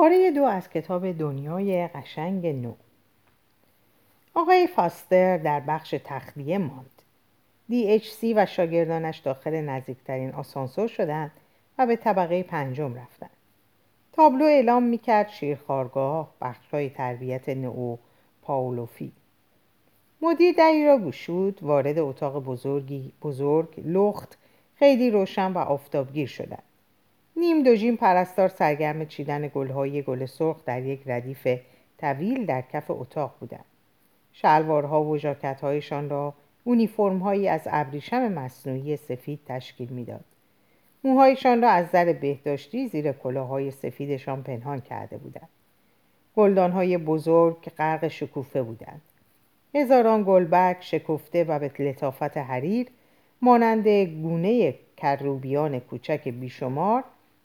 پاره دو از کتاب دنیای قشنگ نو. آقای فاستر در بخش تخلیه ماند. سی و شاگردانش داخل نزدیکترین آسانسور شدند و به طبقه پنجم رفتند. تابلو اعلام می‌کرد شیرخارگاه بخشهای تربیت نو پاولوفی. مدیر دری را گشود وارد اتاق بزرگی بزرگ لخت خیلی روشن و آفتابگیر شدند. نیم دوژین پرستار سرگرم چیدن گلهای گل سرخ در یک ردیف طویل در کف اتاق بودند. شلوارها و ژاکتهایشان را اونیفرمهایی از ابریشم مصنوعی سفید تشکیل می‌داد. موهایشان را از زر بهداشتی زیر کلاههای سفیدشان پنهان کرده بودند. گلدانهای بزرگ که غرق شکوفه بودند. هزاران گلبرگ شکفته و به لطافت حریر مانند گونه کروبیان کوچک بیشمار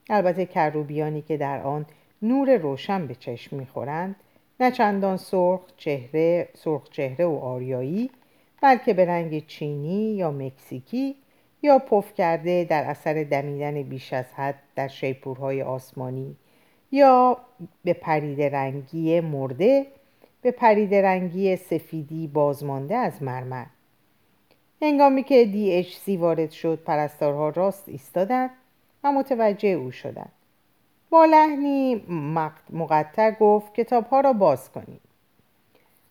البته کروبیانی که در آن نور روشن به چشم می‌خورند نه چندان سرخ چهره سرخ چهره و آریایی بلکه به رنگ چینی یا مکزیکی یا پف کرده در اثر دمیدن بیش از حد در شیپورهای آسمانی یا به پرید رنگی مرده به پرید رنگی سفیدی بازمانده از مرمر. هنگامی که سی وارد شد پرستارها راست ایستادند و متوجه او شدند با لحنی مقطع گفت کتابها را باز کنید.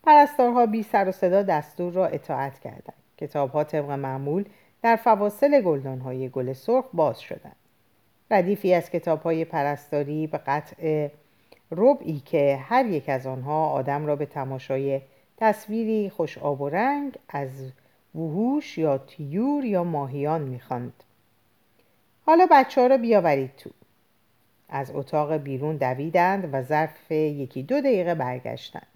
پرستارها بی سر و صدا دستور را اطاعت کردند. کتابها طبق معمول در فواصل گلدانهای گل سرخ باز شدند. ردیفی از کتابهای پرستاری به قطع ربعی که هر یک از آنها آدم را به تماشای تصویری خوش آب و رنگ از وحوش یا تیور یا ماهیان می‌خواند. حالا بچه ها را بیاورید تو. از اتاق بیرون دویدند و ظرف یکی دو دقیقه برگشتند.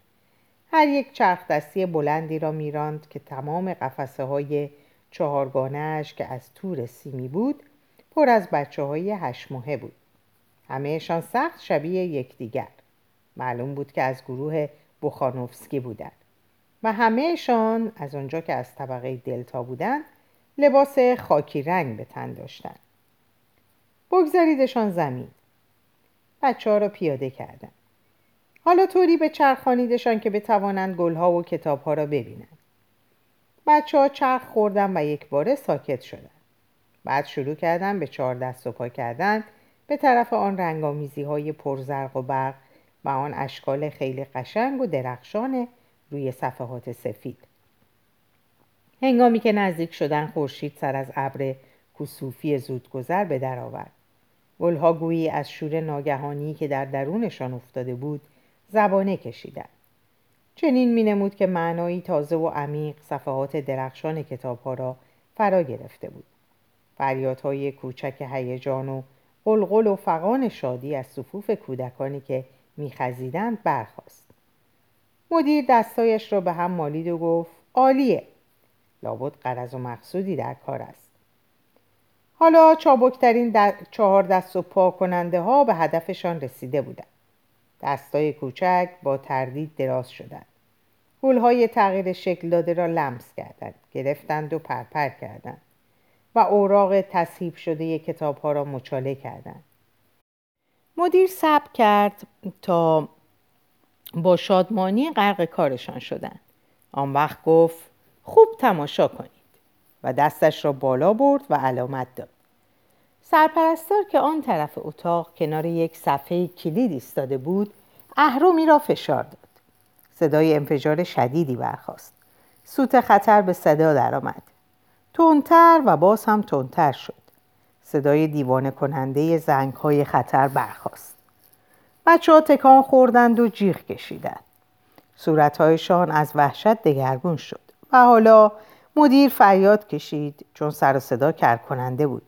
هر یک چرخ دستی بلندی را میراند که تمام قفسه های چهارگانهش که از تور سیمی بود پر از بچه های هشت ماهه بود. همهشان سخت شبیه یکدیگر. معلوم بود که از گروه بوخانوفسکی بودند. و همهشان از آنجا که از طبقه دلتا بودند لباس خاکی رنگ به تن داشتند. بگذاریدشان زمین. بچه ها را پیاده کردند حالا طوری به چرخانیدشان که بتوانند گلها و کتابها را ببینند. بچه ها چرخ خوردن و یک باره ساکت شدند. بعد شروع کردن به چهار دست و پا کردن به طرف آن رنگامیزی های پرزرق و برق و آن اشکال خیلی قشنگ و درخشان روی صفحات سفید. هنگامی که نزدیک شدن خورشید سر از ابر کسوفی زودگذر به در آورد. گلها گویی از شور ناگهانی که در درونشان افتاده بود زبانه کشیدند. چنین مینمود که معنایی تازه و عمیق صفحات درخشان کتابها را فرا گرفته بود. فریادهای کوچک هیجان و قلقل و فقان شادی از صفوف کودکانی که میخزیدند برخاست. مدیر دستایش را به هم مالید و گفت عالیه. لابد قرض و مقصودی در کار است. حالا چابکترین چهار دست و پا کننده ها به هدفشان رسیده بودند. دستای کوچک با تردید دراز شدند. گلهای تغییر شکل داده را لمس کردند گرفتند و پرپر کردند و اوراق تصحیب شده کتاب ها را مچاله کردند. مدیر صبر کرد تا با شادمانی غرق کارشان شدند. آن وقت گفت خوب تماشا کنید. و دستش را بالا برد و علامت داد. سرپرستار که آن طرف اتاق کنار یک صفحه کلید ایستاده بود اهرومی را فشار داد. صدای انفجار شدیدی برخاست. سوت خطر به صدا درآمد. تندتر و باز هم تندتر شد. صدای دیوانه کننده زنگ های خطر برخاست. بچه ها تکان خوردند و جیغ کشیدند. صورتهایشان از وحشت دگرگون شد و حالا مدیر فریاد کشید چون سر و صدا کرد کننده بود.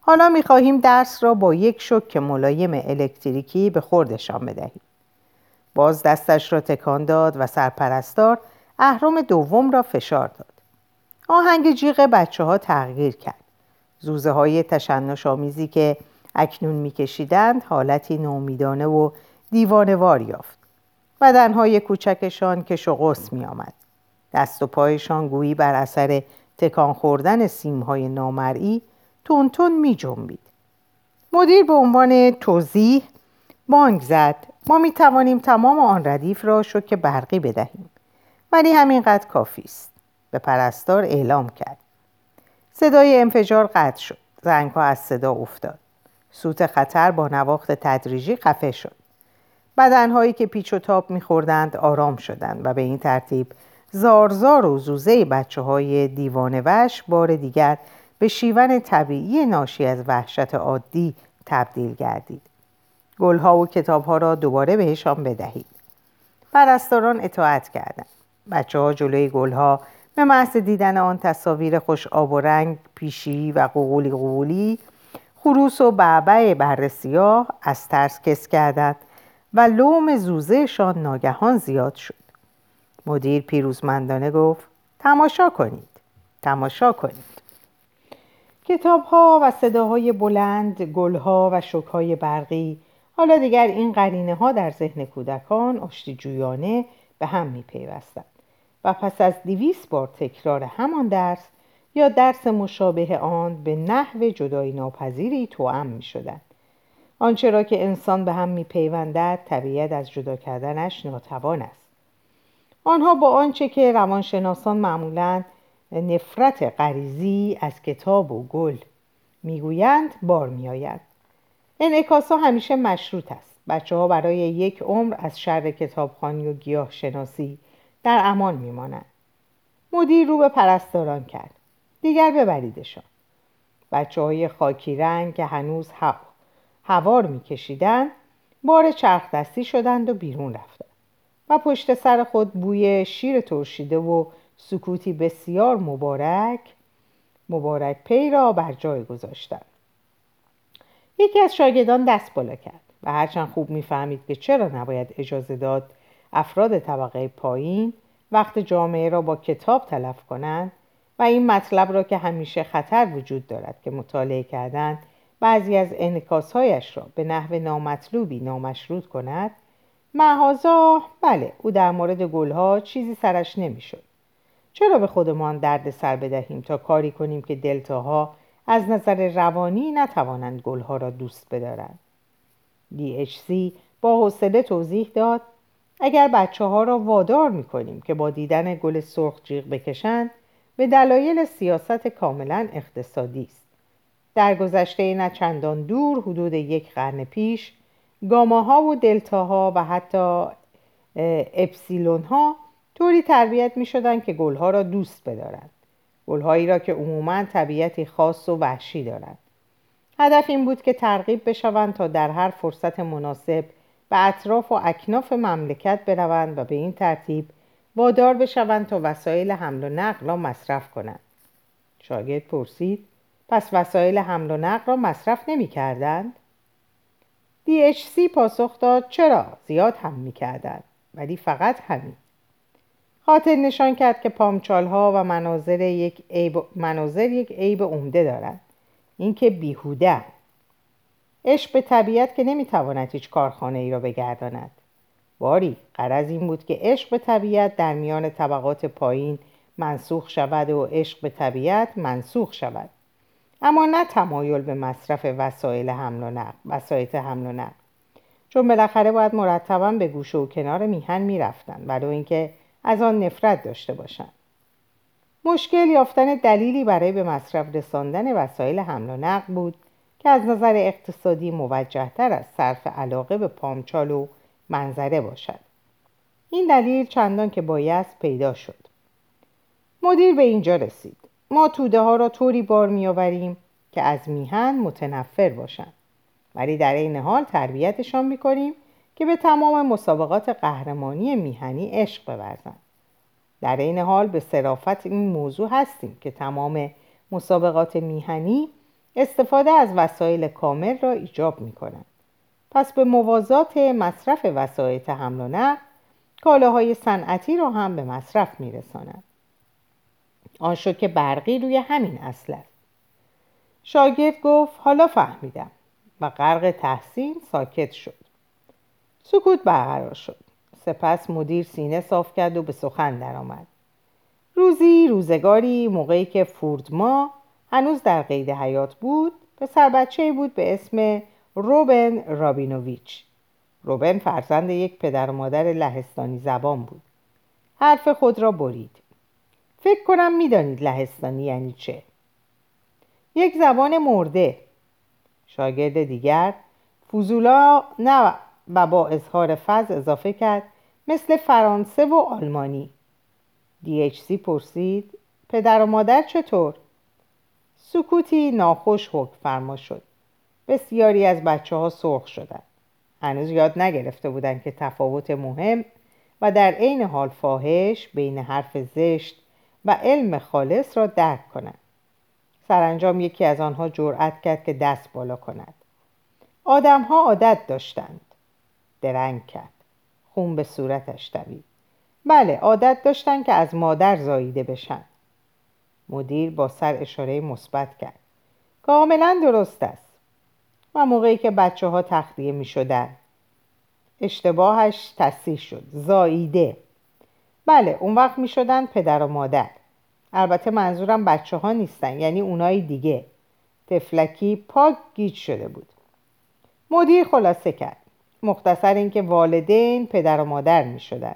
حالا می‌خواهیم درس را با یک شک ملایم الکتریکی به خوردشان بدهیم باز دستش را تکان داد و سرپرستار اهرام دوم را فشار داد. آهنگ جیغ بچه ها تغییر کرد. زوزه های تشنش آمیزی که اکنون میکشیدند حالتی نومیدانه و دیوانوار یافت بدنهای کوچکشان که شغس می آمد. دست و پایشان گویی بر اثر تکان خوردن سیمهای نامرئی تون می جنبید. مدیر به عنوان توضیح بانگ زد. ما می توانیم تمام آن ردیف را شوک برقی بدهیم. ولی همینقدر کافی است. به پرستار اعلام کرد. صدای انفجار قطع شد. زنگ از صدا افتاد. سوت خطر با نواخت تدریجی خفه شد. بدنهایی که پیچ و تاب میخوردند آرام شدند و به این ترتیب زارزار و زوزه بچه های دیوانه وش بار دیگر به شیون طبیعی ناشی از وحشت عادی تبدیل گردید. گلها و کتابها را دوباره بهشان بدهید. پرستاران اطاعت کردند. بچه ها جلوی گلها به محض دیدن آن تصاویر خوش آب و رنگ پیشی و قوقولی قوقولی خروس و بعبع بر سیاه از ترس کس کردند و لوم زوزهشان ناگهان زیاد شد. مدیر پیروزمندانه گفت تماشا کنید تماشا کنید کتاب ها و صداهای بلند گلها و شکهای برقی حالا دیگر این قرینه ها در ذهن کودکان آشتی جویانه به هم می پیوستند و پس از دویست بار تکرار همان درس یا درس مشابه آن به نحو جدایی ناپذیری توأم می شدند. آنچه را که انسان به هم می پیوندد طبیعت از جدا کردنش ناتوان است. آنها با آنچه که روانشناسان معمولا نفرت غریزی از کتاب و گل می‌گویند بار میآید. انعکاس ها همیشه مشروط است. بچه ها برای یک عمر از شر کتابخانی و گیاه شناسی در امان میمانند. مدیر رو به پرستاران کرد. دیگر ببریدشان. بچه های خاکی رنگ که هنوز هوار میکشیدند بار چرخ دستی شدند و بیرون رفتند. و پشت سر خود بوی شیر ترشیده و سکوتی بسیار مبارک مبارک پی را بر جای گذاشتند یکی از شاگردان دست بالا کرد و هرچند خوب می‌فهمید که چرا نباید اجازه داد افراد طبقه پایین وقت جامعه را با کتاب تلف کنند و این مطلب را که همیشه خطر وجود دارد که مطالعه کردن بعضی از انکاسهایش را به نحو نامطلوبی نامشروط کند محازا بله او در مورد گلها چیزی سرش نمی‌شد. چرا به خودمان درد سر بدهیم تا کاری کنیم که دلتاها از نظر روانی نتوانند گلها را دوست بدارند؟ سی با حوصله توضیح داد اگر بچه ها را وادار می کنیم که با دیدن گل سرخ جیغ بکشند به دلایل سیاست کاملا اقتصادی است. در گذشته نه چندان دور حدود یک قرن پیش گاماها و دلتاها و حتی اپسیلون ها طوری تربیت می شدن که گلها را دوست بدارند گلهایی را که عموما طبیعتی خاص و وحشی دارند. هدف این بود که ترغیب بشوند تا در هر فرصت مناسب به اطراف و اکناف مملکت بروند و به این ترتیب وادار بشوند تا وسایل حمل و نقل را مصرف کنند. شاگرد پرسید پس وسایل حمل و نقل را مصرف نمی کردند؟ DHC پاسخ داد چرا؟ زیاد هم می کردند ولی فقط همین. خاطر نشان کرد که پامچال ها و مناظر یک عیب, مناظر یک عیب عمده دارند اینکه بیهوده عشق به طبیعت که نمی‌تواند هیچ کارخانه ای را بگرداند. باری قرض این بود که عشق به طبیعت در میان طبقات پایین منسوخ شود و عشق به طبیعت منسوخ شود. اما نه تمایل به مصرف وسایل حمل و نقل وسایط حمل و نقل. چون بالاخره باید مرتبا به گوشه و کنار میهن می‌رفتند ولو اینکه از آن نفرت داشته باشند مشکل یافتن دلیلی برای به مصرف رساندن وسایل حمل و نقل بود که از نظر اقتصادی موجهتر از صرف علاقه به پامچال و منظره باشد. این دلیل چندان که باید پیدا شد. مدیر به اینجا رسید. ما توده ها را طوری بار میآوریم که از میهن متنفر باشند ولی در این حال تربیتشان می‌کنیم که به تمام مسابقات قهرمانی میهنی عشق بورزند در این حال به صرافت این موضوع هستیم که تمام مسابقات میهنی استفاده از وسایل کامل را ایجاب می کنند. پس به موازات مصرف وسایل حمل و نقل کالاهای صنعتی را هم به مصرف می رسانند. آن شد که برقی روی همین اصل است. شاگرد گفت حالا فهمیدم و غرق تحسین ساکت شد. سکوت برقرار شد. سپس مدیر سینه صاف کرد و به سخن درآمد. روزی روزگاری موقعی که فوردما هنوز در قید حیات بود پسر بچه بود به اسم روبن رابینوویچ روبن فرزند یک پدر و مادر لهستانی زبان بود حرف خود را برید فکر کنم می‌دانید لهستانی یعنی چه. یک زبان مرده. شاگرد دیگر. فوزولا نه و با اظهار فضل اضافه کرد مثل فرانسه و آلمانی. سی پرسید پدر و مادر چطور؟ سکوتی ناخوش حکم فرما شد. بسیاری از بچه ها سرخ شدند. هنوز یاد نگرفته بودند که تفاوت مهم و در عین حال فاحش بین حرف زشت و علم خالص را درک کنند سرانجام یکی از آنها جرأت کرد که دست بالا کند. آدمها عادت داشتند. درنگ کرد. خون به صورتش دوید. بله عادت داشتن که از مادر زاییده بشن. مدیر با سر اشاره مثبت کرد. کاملا درست است. و موقعی که بچه ها تخلیه می شدن اشتباهش تصیح شد. زاییده. بله اون وقت می شدن پدر و مادر. البته منظورم بچه ها نیستن یعنی اونای دیگه. تفلکی پاک گیج شده بود. مدیر خلاصه کرد. مختصر اینکه والدین پدر و مادر می شدن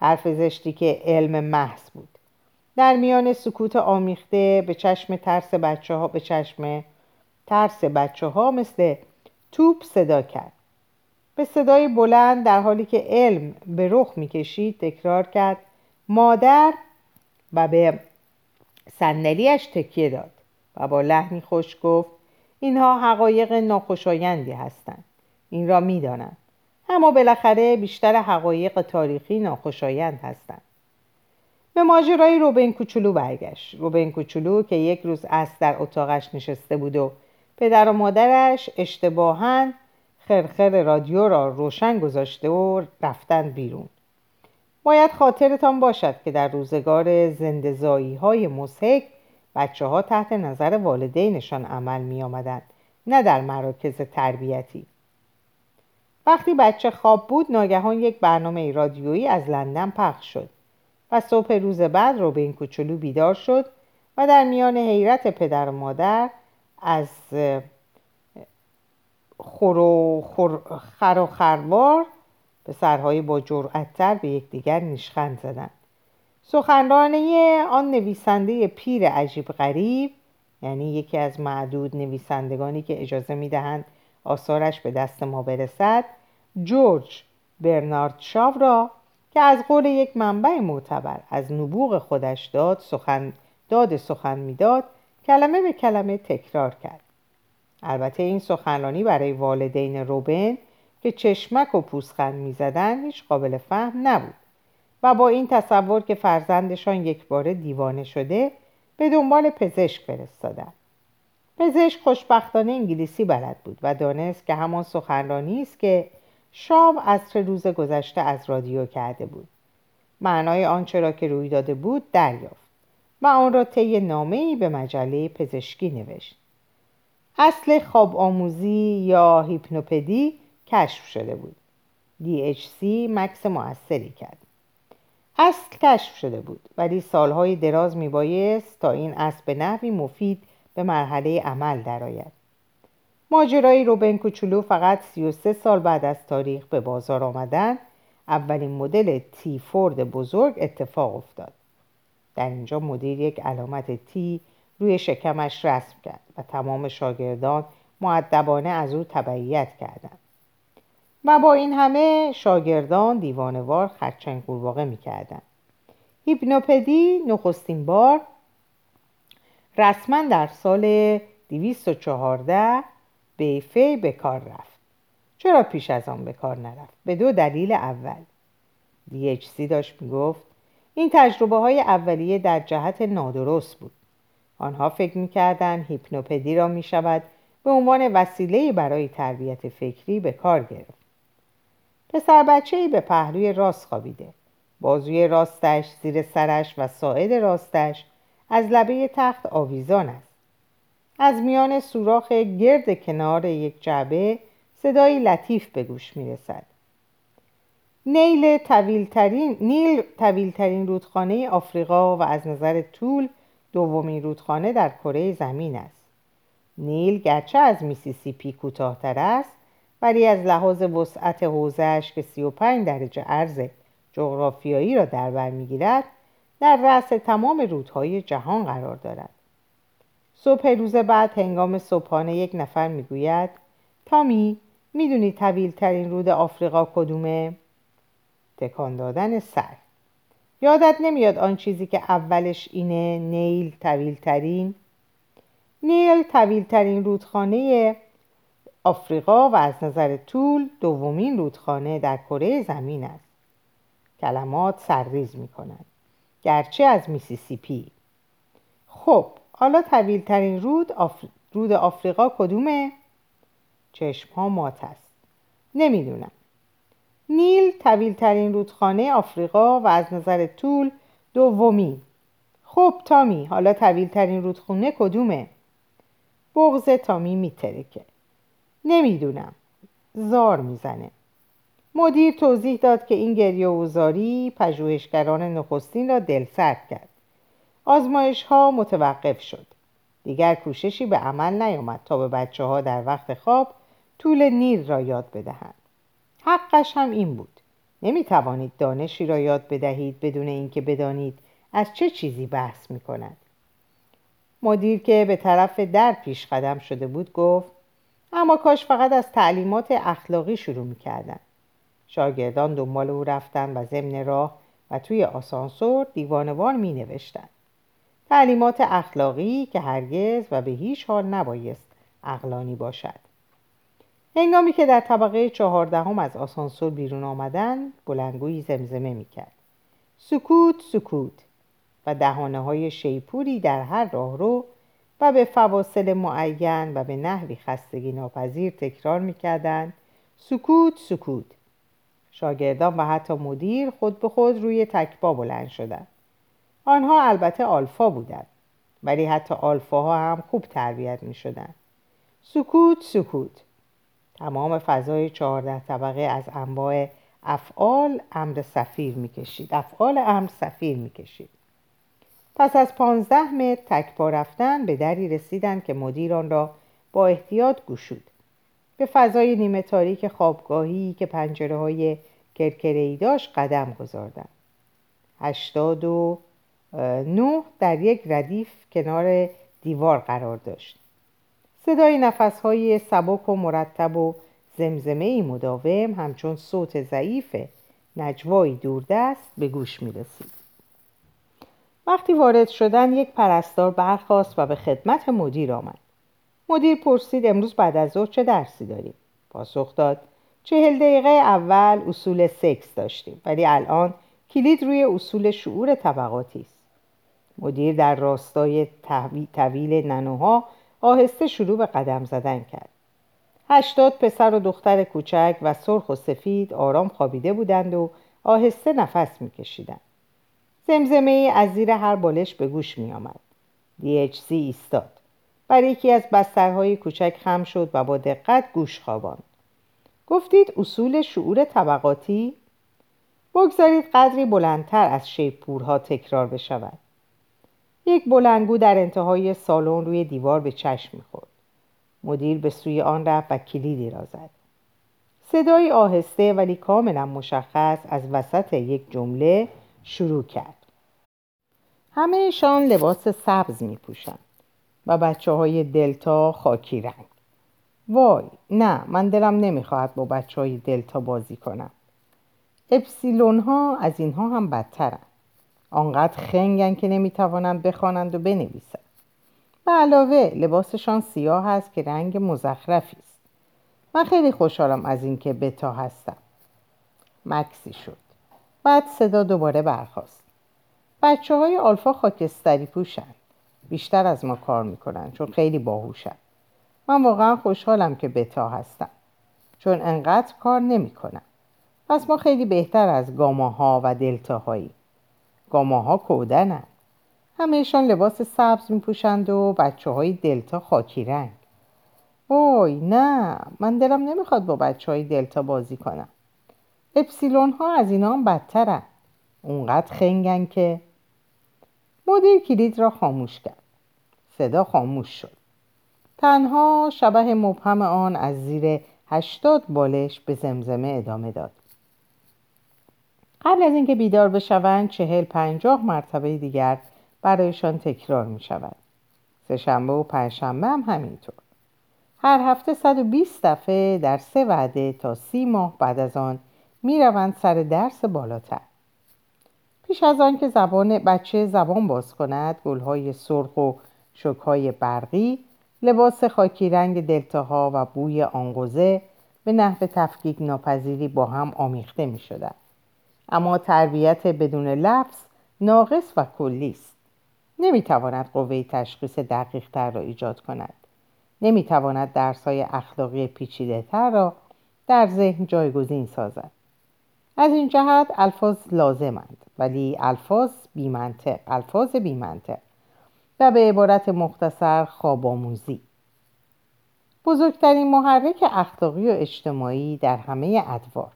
حرف زشتی که علم محض بود. در میان سکوت آمیخته به چشم ترس بچه ها به چشم ترس بچه ها مثل توپ صدا کرد. به صدای بلند در حالی که علم به رخ می‌کشید تکرار کرد مادر و به صندلیاش تکیه داد و با لحنی خوش گفت اینها حقایق ناخوشایندی هستند این را می‌دانند. اما بالاخره بیشتر حقایق تاریخی ناخوشایند هستند. به ماجرای روبین کوچولو برگشت. روبین کوچولو که یک روز از در اتاقش نشسته بود و پدر و مادرش اشتباها خرخر رادیو را روشن گذاشته و رفتن بیرون. باید خاطرتان باشد که در روزگار زندزایی های مسحک بچه ها تحت نظر والدینشان عمل می آمدند نه در مراکز تربیتی. وقتی بچه خواب بود ناگهان یک برنامه رادیویی از لندن پخش شد و صبح روز بعد روبین کوچولو بیدار شد و در میان حیرت پدر و مادر از خور و خر و خروار به سرهای با جرأتتر به یکدیگر نیشخند زدند. سخنرانی آن نویسنده پیر عجیب غریب یعنی یکی از معدود نویسندگانی که اجازه می‌دهند آثارش به دست ما برسد جورج برنارد شاو را که از قول یک منبع معتبر از نبوغ خودش داد سخن داد سخن می‌داد کلمه به کلمه تکرار کرد. البته این سخنرانی برای والدین روبن که چشمک و پوسخند می‌زدند هیچ قابل فهم نبود و با این تصور که فرزندشان یک بار دیوانه شده به دنبال پزشک فرستادند پزشک خوشبختانه انگلیسی بلد بود و دانست که همان سخنرانی است که شام عصر روز گذشته از رادیو کرده بود. معنای آنچه را که روی داده بود دریافت و آن را طی نامه‌ای به مجله پزشکی نوشت. اصل خواب آموزی یا هیپنوپدی کشف شده بود. DHC مکس موثری کرد. اصل کشف شده بود ولی سالهای دراز میبایست تا این اصل به نحوی مفید به مرحله عمل درآید. ماجرای روبن کوچولو فقط 33 سال بعد از تاریخ به بازار آمدن اولین مدل تی فورد بزرگ اتفاق افتاد. در اینجا مدیر یک علامت تی روی شکمش رسم کرد و تمام شاگردان معدبانه از او تبعیت کردند. و با این همه شاگردان دیوانوار خرچنگ قورباغه می‌کردند. هیپنوپدی نخستین بار رسما در سال 214 بیفی به کار رفت. چرا پیش از آن به کار نرفت؟ به دو دلیل اول. DHC داشت می‌گفت این تجربه های اولیه در جهت نادرست بود. آنها فکر می‌کردند هیپنوپدی را می‌شود به عنوان وسیله برای تربیت فکری به کار گرفت. پسر بچه ای به پهلوی راست خوابیده. بازوی راستش زیر سرش و ساعد راستش از لبه تخت آویزان است. از میان سوراخ گرد کنار یک جعبه صدایی لطیف به گوش می رسد. نیل طویلترین نیل طویلترین رودخانه آفریقا و از نظر طول دومین رودخانه در کره زمین است. نیل گرچه از میسیسیپی کوتاهتر است ولی از لحاظ وسعت حوزهش که 35 درجه عرض جغرافیایی را در بر می‌گیرد در رأس تمام رودهای جهان قرار دارد صبح روز بعد هنگام صبحانه یک نفر می‌گوید تامی می‌دونی طویل ترین رود آفریقا کدومه؟ تکان دادن سر یادت نمیاد آن چیزی که اولش اینه نیل طویل ترین؟ نیل طویل ترین رودخانه آفریقا و از نظر طول دومین رودخانه در کره زمین است. کلمات سرریز می کنند گرچه از میسیسیپی. خب حالا طویل ترین رود, رود آفریقا کدومه؟ چشم ها مات است. نمی‌دونم. نیل طویل ترین رودخانه آفریقا و از نظر طول دومی. خب تامی حالا طویل ترین رودخانه کدومه؟ بغز تامی میترکه. نمی‌دونم. زار می‌زنه. مدیر توضیح داد که این گریه و زاری پژوهشگران نخستین را دلسرد کرد. آزمایش ها متوقف شد. دیگر کوششی به عمل نیامد تا به بچه ها در وقت خواب طول نیل را یاد بدهند. حقش هم این بود نمی توانید دانشی را یاد بدهید بدون اینکه بدانید از چه چیزی بحث می کند مدیر که به طرف در پیش قدم شده بود گفت اما کاش فقط از تعلیمات اخلاقی شروع می کردن. شاگردان دنبال او رفتن و ضمن راه و توی آسانسور دیوانوار می نوشتن. تعلیمات اخلاقی که هرگز و به هیچ حال نبایست اقلانی باشد. هنگامی که در طبقه چهاردهم از آسانسور بیرون آمدن بلنگویی زمزمه می کرد. سکوت سکوت و دهانه های شیپوری در هر راهرو و به فواصل معین و به نحوی خستگی ناپذیر تکرار می‌کردند سکوت سکوت شاگردان و حتی مدیر خود به خود روی تکبا بلند شدند آنها البته آلفا بودند ولی حتی آلفاها هم خوب تربیت می شدن. سکوت سکوت تمام فضای چهارده طبقه از انواع افعال امر سفیر می کشید افعال امر سفیر می کشید پس از پانزده متر تکپا رفتن به دری رسیدند که مدیر را با احتیاط گشود. به فضای نیمه تاریک خوابگاهی که پنجره های کرکرهی داشت قدم گذاردند. هشتاد و نه در یک ردیف کنار دیوار قرار داشت. صدای نفسهای سبک و مرتب و زمزمه مداوم همچون صوت ضعیف نجوایی دوردست به گوش می رسید. وقتی وارد شدن یک پرستار برخواست و به خدمت مدیر آمد. مدیر پرسید امروز بعد از ظهر چه درسی داریم؟ پاسخ داد چهل دقیقه اول اصول سکس داشتیم ولی الان کلید روی اصول شعور طبقاتی است. مدیر در راستای طویل ننوها آهسته شروع به قدم زدن کرد هشتاد پسر و دختر کوچک و سرخ و سفید آرام خوابیده بودند و آهسته نفس میکشیدند زمزمه ای از زیر هر بالش به گوش می آمد. DHC ایستاد. بر یکی از بسترهای کوچک خم شد و با دقت گوش خواباند. گفتید اصول شعور طبقاتی؟ بگذارید قدری بلندتر از شیپورها تکرار بشود. یک بلنگو در انتهای سالن روی دیوار به چشم می‌خورد. مدیر به سوی آن رفت و کلیدی را زد. صدای آهسته ولی کاملا مشخص از وسط یک جمله شروع کرد. همهشان لباس سبز می پوشن و بچه های دلتا خاکی رنگ وای نه من دلم نمی‌خواهد با بچه های دلتا بازی کنم اپسیلون ها از اینها هم بدترن آنقدر خنگن که نمی‌توانند بخوانند و بنویسند. به علاوه لباسشان سیاه است که رنگ مزخرفی است. من خیلی خوشحالم از اینکه بتا هستم. مکسی شد. بعد صدا دوباره برخواست بچه های آلفا خاکستری پوشن. بیشتر از ما کار می‌کنن چون خیلی باهوشن. من واقعا خوشحالم که بتا هستم. چون انقدر کار نمی‌کنم. پس ما خیلی بهتر از گاماها و دلتاهایی. گاماها کودنن. همهشان لباس سبز میپوشند و بچه های دلتا خاکی رنگ. وای نه من دلم نمی‌خواد با بچه های دلتا بازی کنم. اپسیلون ها از اینا هم بدترن. اونقدر خنگن که. مدیر کلید را خاموش کرد. صدا خاموش شد. تنها شبه مبهم آن از زیر هشتاد بالش به زمزمه ادامه داد. قبل از اینکه بیدار بشوند چهل پنجاه مرتبه دیگر برایشان تکرار می شود سهشنبه و پنجشنبه هم همینطور. هر هفته 120 دفعه در سه وعده تا سی ماه بعد از آن می روند سر درس بالاتر. پیش از آن که زبان بچه زبان باز کند گلهای سرخ و شکهای برقی لباس خاکی رنگ دلتاها و بوی آنگوزه به نحو تفکیک ناپذیری با هم آمیخته می شدن. اما تربیت بدون لفظ ناقص و کلی است. نمی‌تواند قوه تشخیص دقیق تر را ایجاد کند. نمی‌تواند درس های اخلاقی پیچیده تر را در ذهن جایگزین سازد. از این جهت الفاظ لازمند ولی الفاظ بیمنطق الفاظ بیمنطق و به عبارت مختصر خواب آموزی بزرگترین محرک اخلاقی و اجتماعی در همه ادوار.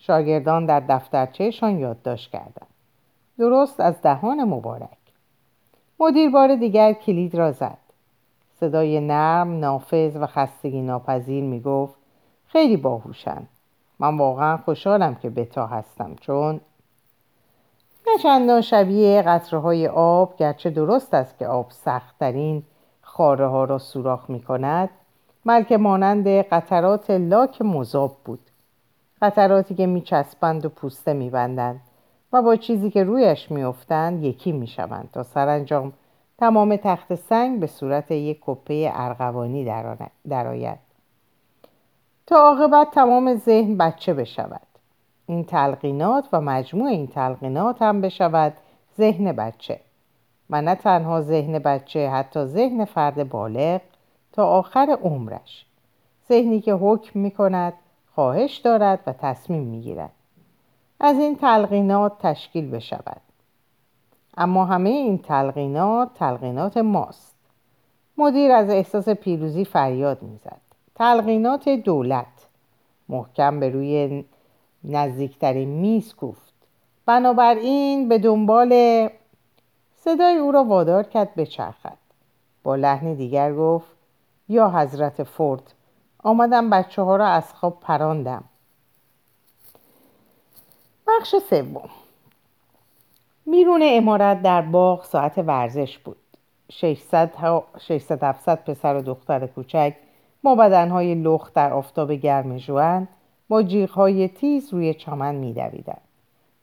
شاگردان در دفترچهشان یادداشت کردند. درست از دهان مبارک. مدیر بار دیگر کلید را زد. صدای نرم نافذ و خستگی ناپذیر می گفت خیلی باهوشن من واقعا خوشحالم که بتا هستم چون نه چندان شبیه قطره های آب گرچه درست است که آب سختترین خاره ها را سوراخ می کند بلکه مانند قطرات لاک مذاب بود. قطراتی که میچسبند و پوسته میبندند و با چیزی که رویش میافتند یکی می‌شوند تا سرانجام تمام تخت سنگ به صورت یک کپه ارغوانی درآید تا عاقبت تمام ذهن بچه بشود. این تلقینات و مجموع این تلقینات هم بشود ذهن بچه و نه تنها ذهن بچه حتی ذهن فرد بالغ تا آخر عمرش. ذهنی که حکم می کند خواهش دارد و تصمیم می گیرد از این تلقینات تشکیل بشود. اما همه این تلقینات تلقینات ماست. مدیر از احساس پیروزی فریاد می‌زد. تلقینات دولت. محکم به روی نزدیکترین میز گفت بنابراین به دنبال صدای او را وادار کرد بچرخد. با لحن دیگر گفت یا حضرت فورد آمدم بچه ها را از خواب پراندم. بخش سوم. بیرون امارت در باغ ساعت ورزش بود. 600 700 پسر و دختر کوچک با بدنهای لخت در آفتاب گرم ژوئن با جیغهای تیز روی چمن میدویدند.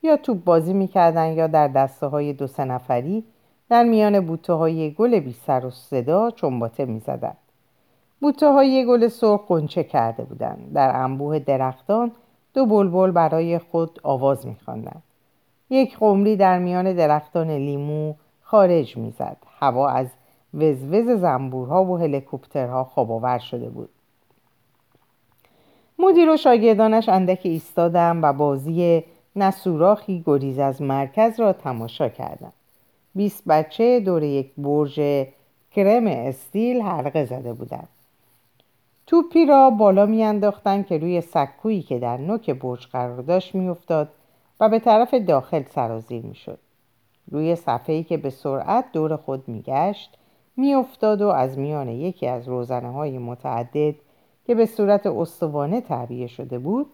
یا توپ بازی می‌کردند یا در دسته های دو سه نفری در میان بوته های گل بی سر و صدا چنباته می‌زدند. بوته های گل سرخ قنچه کرده بودند در انبوه درختان دو بلبل برای خود آواز میخواندند. یک قمری در میان درختان لیمو خارج می‌زد. هوا از وزوز زنبورها و هلیکوپترها خواب شده بود. مدیر و شاگردانش اندکی ایستادم و بازی نسوراخی گریز از مرکز را تماشا کردم بیست بچه دور یک برج کرم استیل حلقه زده بودند. توپی را بالا میانداختند که روی سکویی که در نوک برج قرار داشت میافتاد و به طرف داخل سرازیر می‌شد. روی صفحه‌ای که به سرعت دور خود میگشت میافتاد و از میان یکی از روزنه های متعدد که به صورت استوانه تعبیه شده بود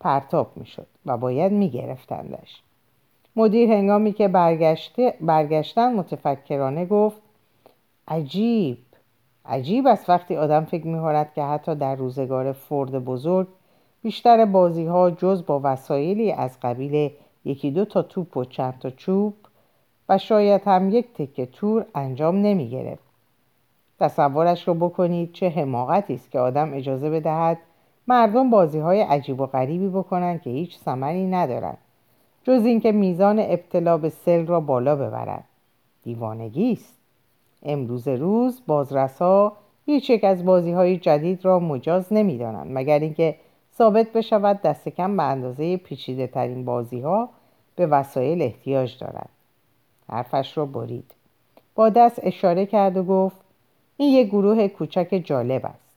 پرتاب می‌شد و باید میگرفتندش. مدیر هنگامی که برگشته برگشتن متفکرانه گفت عجیب! عجیب است وقتی آدم فکر می‌کند که حتی در روزگار فرد بزرگ بیشتر بازی ها جز با وسایلی از قبیل یکی دو تا توپ و چند تا چوب و شاید هم یک تکه تور انجام نمی گرفت. تصورش رو بکنید چه حماقتی است که آدم اجازه بدهد مردم بازی های عجیب و غریبی بکنند که هیچ ثمری ندارند جز اینکه میزان ابتلا به سل را بالا ببرند دیوانگی است امروز روز بازرسا هیچ یک از بازی های جدید را مجاز نمی دانند مگر اینکه ثابت بشود دست کم به اندازه پیچیده ترین بازی ها به وسایل احتیاج دارد حرفش را برید. با دست اشاره کرد و گفت این یک گروه کوچک جالب است.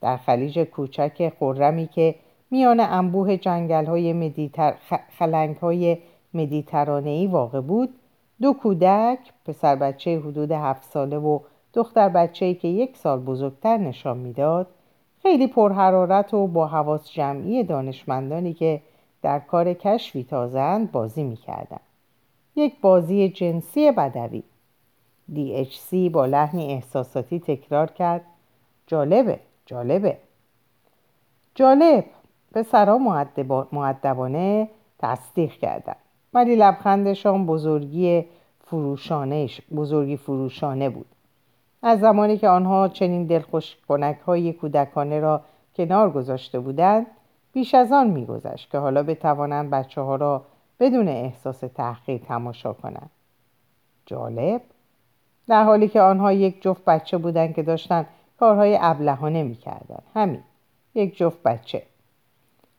در خلیج کوچک خرمی که میان انبوه جنگل های مدیتر... خلنگ های مدیترانهی واقع بود دو کودک پسر بچه حدود هفت ساله و دختر بچه که یک سال بزرگتر نشان می‌داد خیلی پرحرارت و با حواس جمعی دانشمندانی که در کار کشفی تازند بازی می‌کردن یک بازی جنسی بدوی. DHC با لحنی احساساتی تکرار کرد. جالبه جالبه. جالب. پسرها معدبانه تصدیق کردند. ولی لبخندشان بزرگی فروشانه بزرگی فروشانه بود. از زمانی که آنها چنین دلخوش کنک های کودکانه را کنار گذاشته بودند بیش از آن میگذشت که حالا بتوانند بچه ها را بدون احساس تحقیر تماشا کنند. جالب؟ در حالی که آنها یک جفت بچه بودند که داشتند کارهای ابلهانه می‌کردند. همین یک جفت بچه.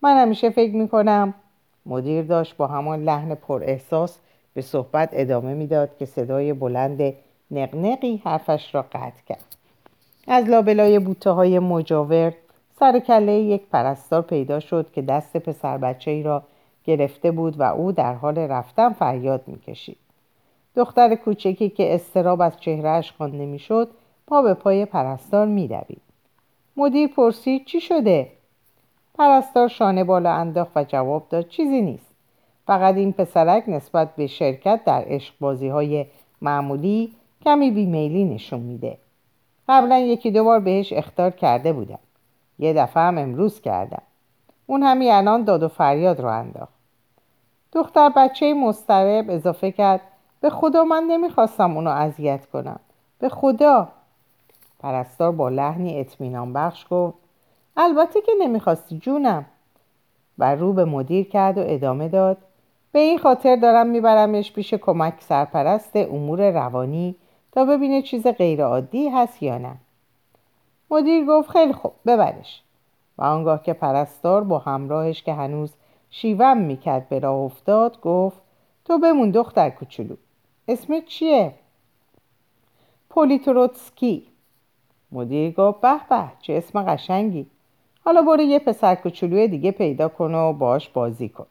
من همیشه فکر می‌کنم مدیر داشت با همان لحن پر احساس به صحبت ادامه می‌داد که صدای بلند نقنقی حرفش را قطع کرد. از لابلای بوته های مجاور سر کله یک پرستار پیدا شد که دست پسر بچه ای را گرفته بود و او در حال رفتن فریاد می‌کشید. دختر کوچکی که استراب از چهرهش خوانده می‌شد پا به پای پرستار میدوید. مدیر پرسید چی شده؟ پرستار شانه بالا انداخت و جواب داد چیزی نیست. فقط این پسرک نسبت به شرکت در عشق بازی های معمولی کمی بیمیلی نشون میده. قبلا یکی دو بار بهش اختار کرده بودم. یه دفعه هم امروز کردم. اون همین الان داد و فریاد رو انداخت. دختر بچه مسترب اضافه کرد به خدا من نمی‌خواستم اونو اذیت کنم. به خدا. پرستار با لحنی اطمینان بخش گفت البته که نمی‌خواستی جونم. و رو به مدیر کرد و ادامه داد. به این خاطر دارم میبرمش پیش کمک سرپرست امور روانی تا ببینه چیز غیرعادی هست یا نه. مدیر گفت خیلی خوب ببرش. و آنگاه که پرستار با همراهش که هنوز شیوم می‌کرد به راه افتاد گفت تو بمون دختر کوچولو. اسمت چیه؟ پولیتروتسکی. مدیر گفت به به چه اسم قشنگی. حالا برو یه پسر کوچولوی دیگه پیدا کن و باش بازی کن.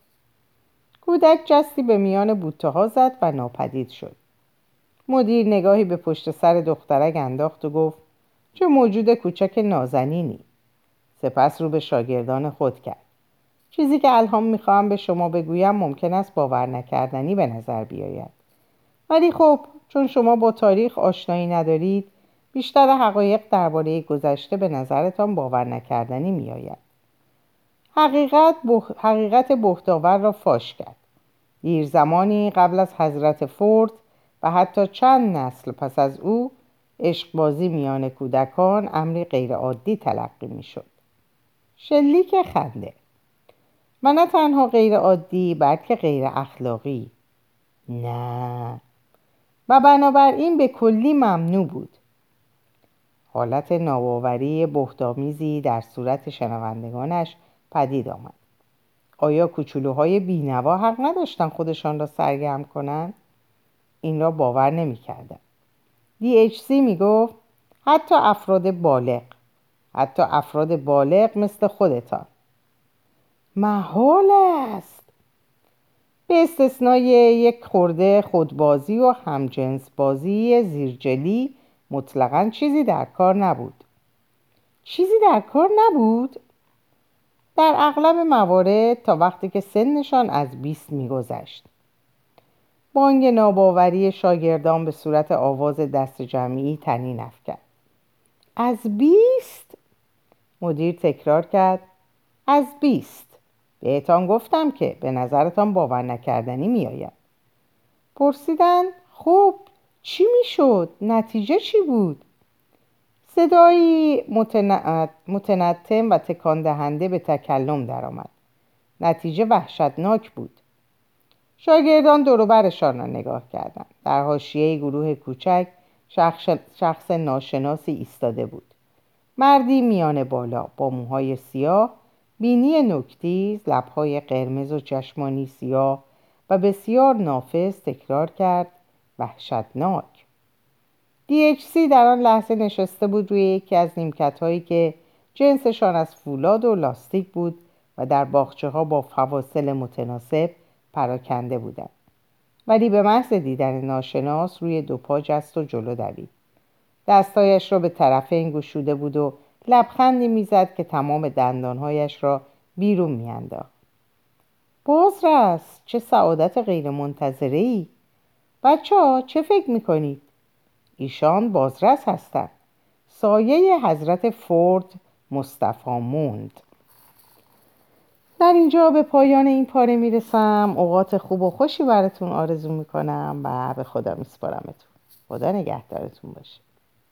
کودک جستی به میان بوته ها زد و ناپدید شد. مدیر نگاهی به پشت سر دخترک انداخت و گفت چه موجود کوچک نازنینی. سپس رو به شاگردان خود کرد. چیزی که الان می‌خواهم به شما بگویم ممکن است باور نکردنی به نظر بیاید. ولی خب چون شما با تاریخ آشنایی ندارید بیشتر حقایق درباره گذشته به نظرتان باور نکردنی میآید. حقیقت, بخ... حقیقت بختاور را فاش کرد. دیر زمانی قبل از حضرت فورد و حتی چند نسل پس از او عشقبازی میان کودکان امری غیرعادی تلقی می‌شد. شلیک خنده. و نه تنها غیر عادی بلکه غیر اخلاقی نه. و بنابراین به کلی ممنوع بود. حالت ناباوری بهتامیزی در صورت شنوندگانش پدید آمد. آیا کوچولوهای بینوا حق نداشتن خودشان را سرگرم کنند این را باور نمی کردن. DHC می گفت حتی افراد بالغ حتی افراد بالغ مثل خودتان. محال است. به استثنای یک خورده خودبازی و همجنس بازی زیرجلی مطلقا چیزی در کار نبود. چیزی در کار نبود؟ در اغلب موارد تا وقتی که سنشان از 20 میگذشت. بانگ ناباوری شاگردان به صورت آواز دست جمعی تنین افکند. از بیست؟ مدیر تکرار کرد. از بیست. بهتان گفتم که به نظرتان باور نکردنی میآید. پرسیدن خب چی می‌شد؟ نتیجه چی بود؟ صدایی متنتم و تکان دهنده به تکلم درآمد. نتیجه وحشتناک بود. شاگردان دوروبرشان را نگاه کردند. در حاشیه گروه کوچک شخص, شخص ناشناسی ایستاده بود. مردی میان بالا با موهای سیاه بینی نکتیز لبهای قرمز و چشمانی سیاه و بسیار نافذ تکرار کرد وحشتناک. DHC در آن لحظه نشسته بود روی یکی از نیمکت هایی که جنسشان از فولاد و لاستیک بود و در باخچه ها با فواصل متناسب پراکنده بودند. ولی به محض دیدن ناشناس روی دو پا جست و جلو دوید. دستایش را به طرف این گشوده بود و لبخندی می‌زد که تمام دندانهایش را بیرون میانداخت. بازرس چه سعادت غیر منتظره ای بچه ها چه فکر می‌کنید؟ ایشان بازرس هستند سایه حضرت فورد مصطفی موند. در اینجا به پایان این پاره می‌رسم. اوقات خوب و خوشی براتون آرزو می‌کنم و به خدا میسپارمتون. خدا نگهدارتون باشه.